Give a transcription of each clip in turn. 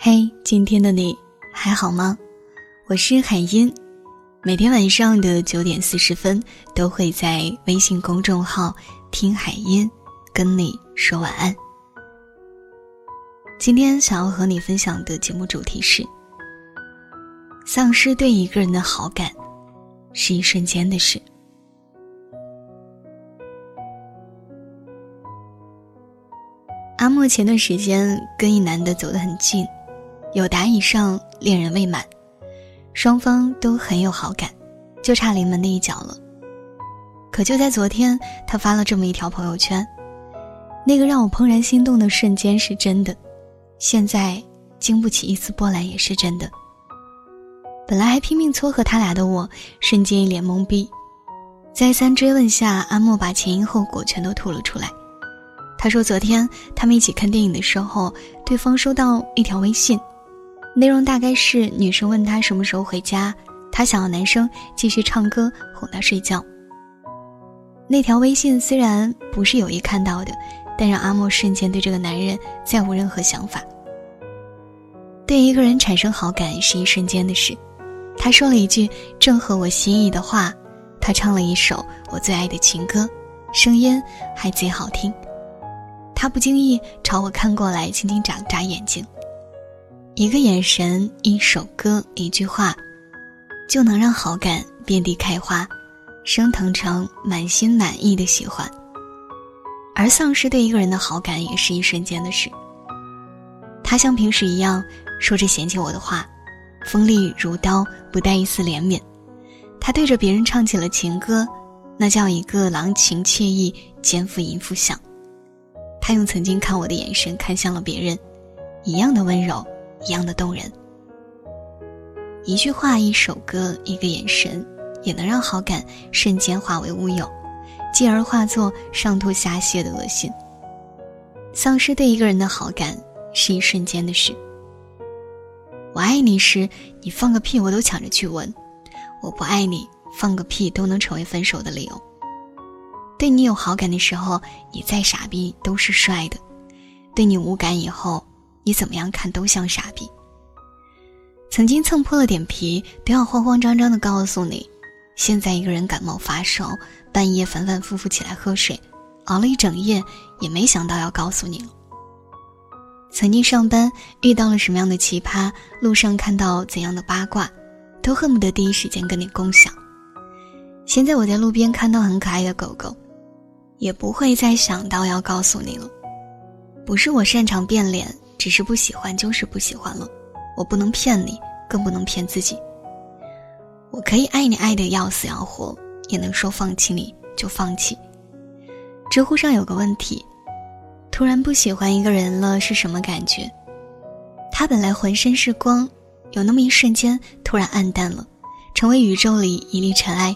嘿，今天的你还好吗？我是海音，每天晚上的九点四十分都会在微信公众号“听海音”跟你说晚安。今天想要和你分享的节目主题是：丧失对一个人的好感，是一瞬间的事。阿莫前段时间跟一男的走得很近。有达以上，恋人未满，双方都很有好感，就差临门的一脚了。可就在昨天，他发了这么一条朋友圈，那个让我怦然心动的瞬间是真的，现在经不起一丝波澜也是真的。本来还拼命撮合他俩的我，瞬间一脸懵逼。再三追问下，阿莫把前因后果全都吐了出来。他说，昨天他们一起看电影的时候，对方收到一条微信。内容大概是女生问他什么时候回家，他想要男生继续唱歌哄她睡觉。那条微信虽然不是有意看到的，但让阿莫瞬间对这个男人再无任何想法。对一个人产生好感是一瞬间的事。他说了一句正合我心意的话，他唱了一首我最爱的情歌，声音还贼好听。他不经意朝我看过来，轻轻眨眨眼睛。一个眼神，一首歌，一句话，就能让好感遍地开花，升腾成满心满意的喜欢。而丧失对一个人的好感，也是一瞬间的事。他像平时一样说着嫌弃我的话，锋利如刀，不带一丝怜悯。他对着别人唱起了情歌，那叫一个郎情妾意，奸夫淫妇相。他用曾经看我的眼神看向了别人，一样的温柔。一样的动人，一句话、一首歌、一个眼神，也能让好感瞬间化为乌有，继而化作上吐下泻的恶心。丧失对一个人的好感是一瞬间的事。我爱你时，你放个屁我都抢着去闻；我不爱你，放个屁都能成为分手的理由。对你有好感的时候，你再傻逼都是帅的；对你无感以后。你怎么样看都像傻逼。曾经蹭破了点皮，都要慌慌张张的告诉你。现在一个人感冒发烧，半夜反反复复起来喝水，熬了一整夜，也没想到要告诉你了。曾经上班遇到了什么样的奇葩，路上看到怎样的八卦，都恨不得第一时间跟你共享。现在我在路边看到很可爱的狗狗，也不会再想到要告诉你了。不是我擅长变脸。只是不喜欢，就是不喜欢了。我不能骗你，更不能骗自己。我可以爱你爱的要死要活，也能说放弃你就放弃。知乎上有个问题：突然不喜欢一个人了是什么感觉？他本来浑身是光，有那么一瞬间突然暗淡了，成为宇宙里一粒尘埃。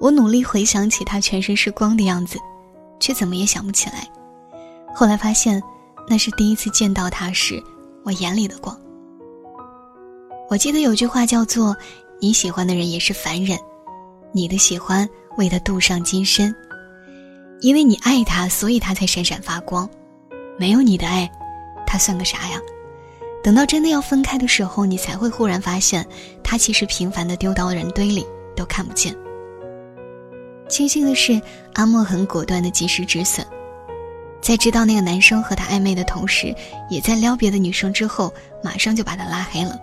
我努力回想起他全身是光的样子，却怎么也想不起来。后来发现。那是第一次见到他时，我眼里的光。我记得有句话叫做：“你喜欢的人也是凡人，你的喜欢为他镀上金身，因为你爱他，所以他才闪闪发光。没有你的爱，他算个啥呀？等到真的要分开的时候，你才会忽然发现，他其实平凡的丢到人堆里都看不见。庆幸的是，阿莫很果断的及时止损。”在知道那个男生和他暧昧的同时，也在撩别的女生之后，马上就把他拉黑了。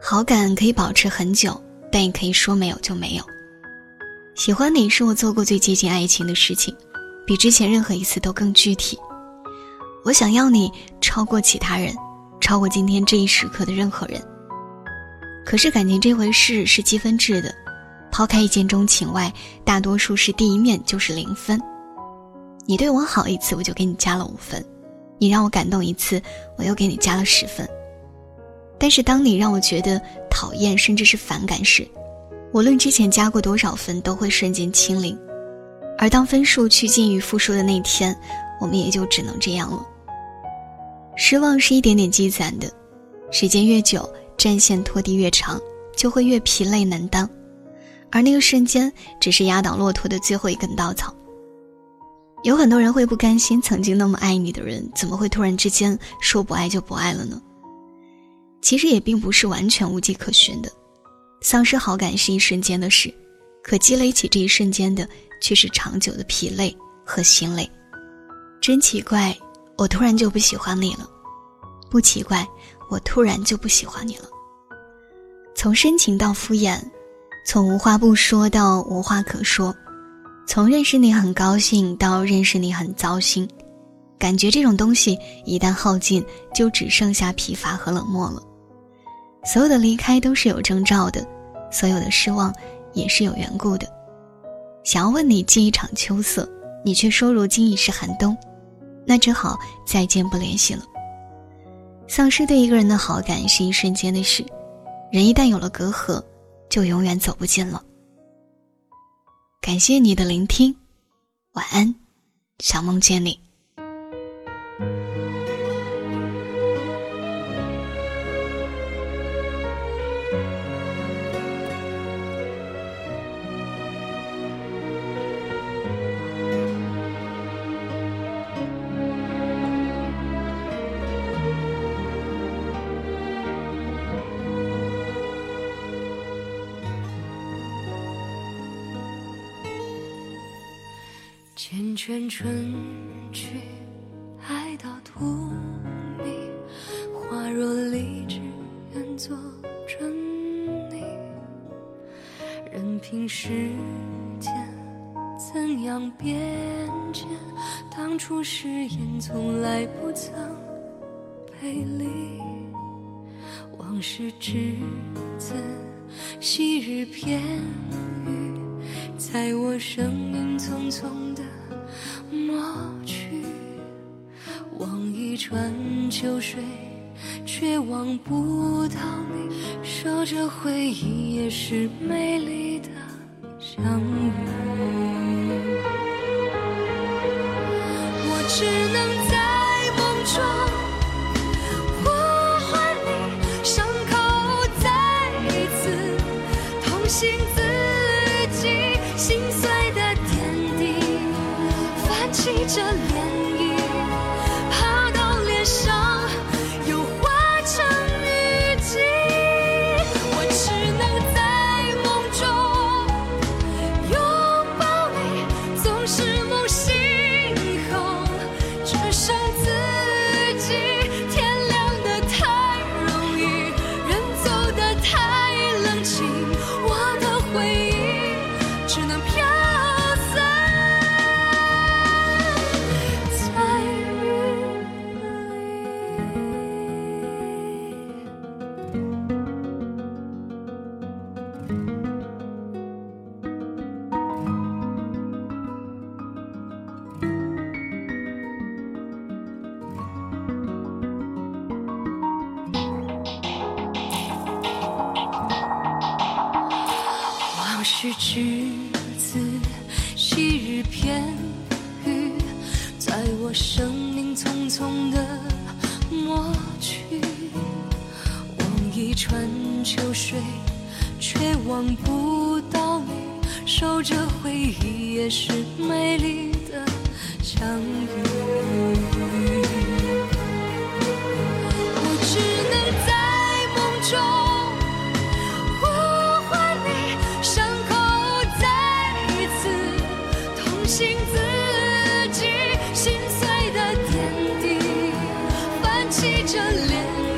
好感可以保持很久，但也可以说没有就没有。喜欢你是我做过最接近爱情的事情，比之前任何一次都更具体。我想要你超过其他人，超过今天这一时刻的任何人。可是感情这回事是积分制的，抛开一见钟情外，大多数是第一面就是零分。你对我好一次，我就给你加了五分；你让我感动一次，我又给你加了十分。但是当你让我觉得讨厌甚至是反感时，无论之前加过多少分，都会瞬间清零。而当分数趋近于负数的那天，我们也就只能这样了。失望是一点点积攒的，时间越久，战线拖地越长，就会越疲累难当。而那个瞬间，只是压倒骆驼的最后一根稻草。有很多人会不甘心，曾经那么爱你的人，怎么会突然之间说不爱就不爱了呢？其实也并不是完全无迹可寻的。丧失好感是一瞬间的事，可积累起这一瞬间的，却是长久的疲累和心累。真奇怪，我突然就不喜欢你了；不奇怪，我突然就不喜欢你了。从深情到敷衍，从无话不说到无话可说，从认识你很高兴到认识你很糟心，感觉这种东西一旦耗尽，就只剩下疲乏和冷漠了。所有的离开都是有征兆的，所有的失望也是有缘故的。想要问你寄一场秋色，你却说如今已是寒冬。那只好再见不联系了。丧失对一个人的好感是一瞬间的事，人一旦有了隔阂，就永远走不近了。感谢你的聆听，晚安，想梦见你。缱绻春去，爱到荼蘼，花若离枝，愿做春泥。任凭时间怎样变迁，当初誓言从来不曾背离。往事只字昔日片语，在我生命匆匆的。一川秋水，却望不到你。守着回忆，也是美丽的相遇。我只能在梦中呼唤你，伤口再一次痛醒自己，心碎的点滴泛。起着涟是是执子昔日片语，在我生命匆匆的抹去。望一川秋水，却望不到你。守着回忆，也是美丽起着脸。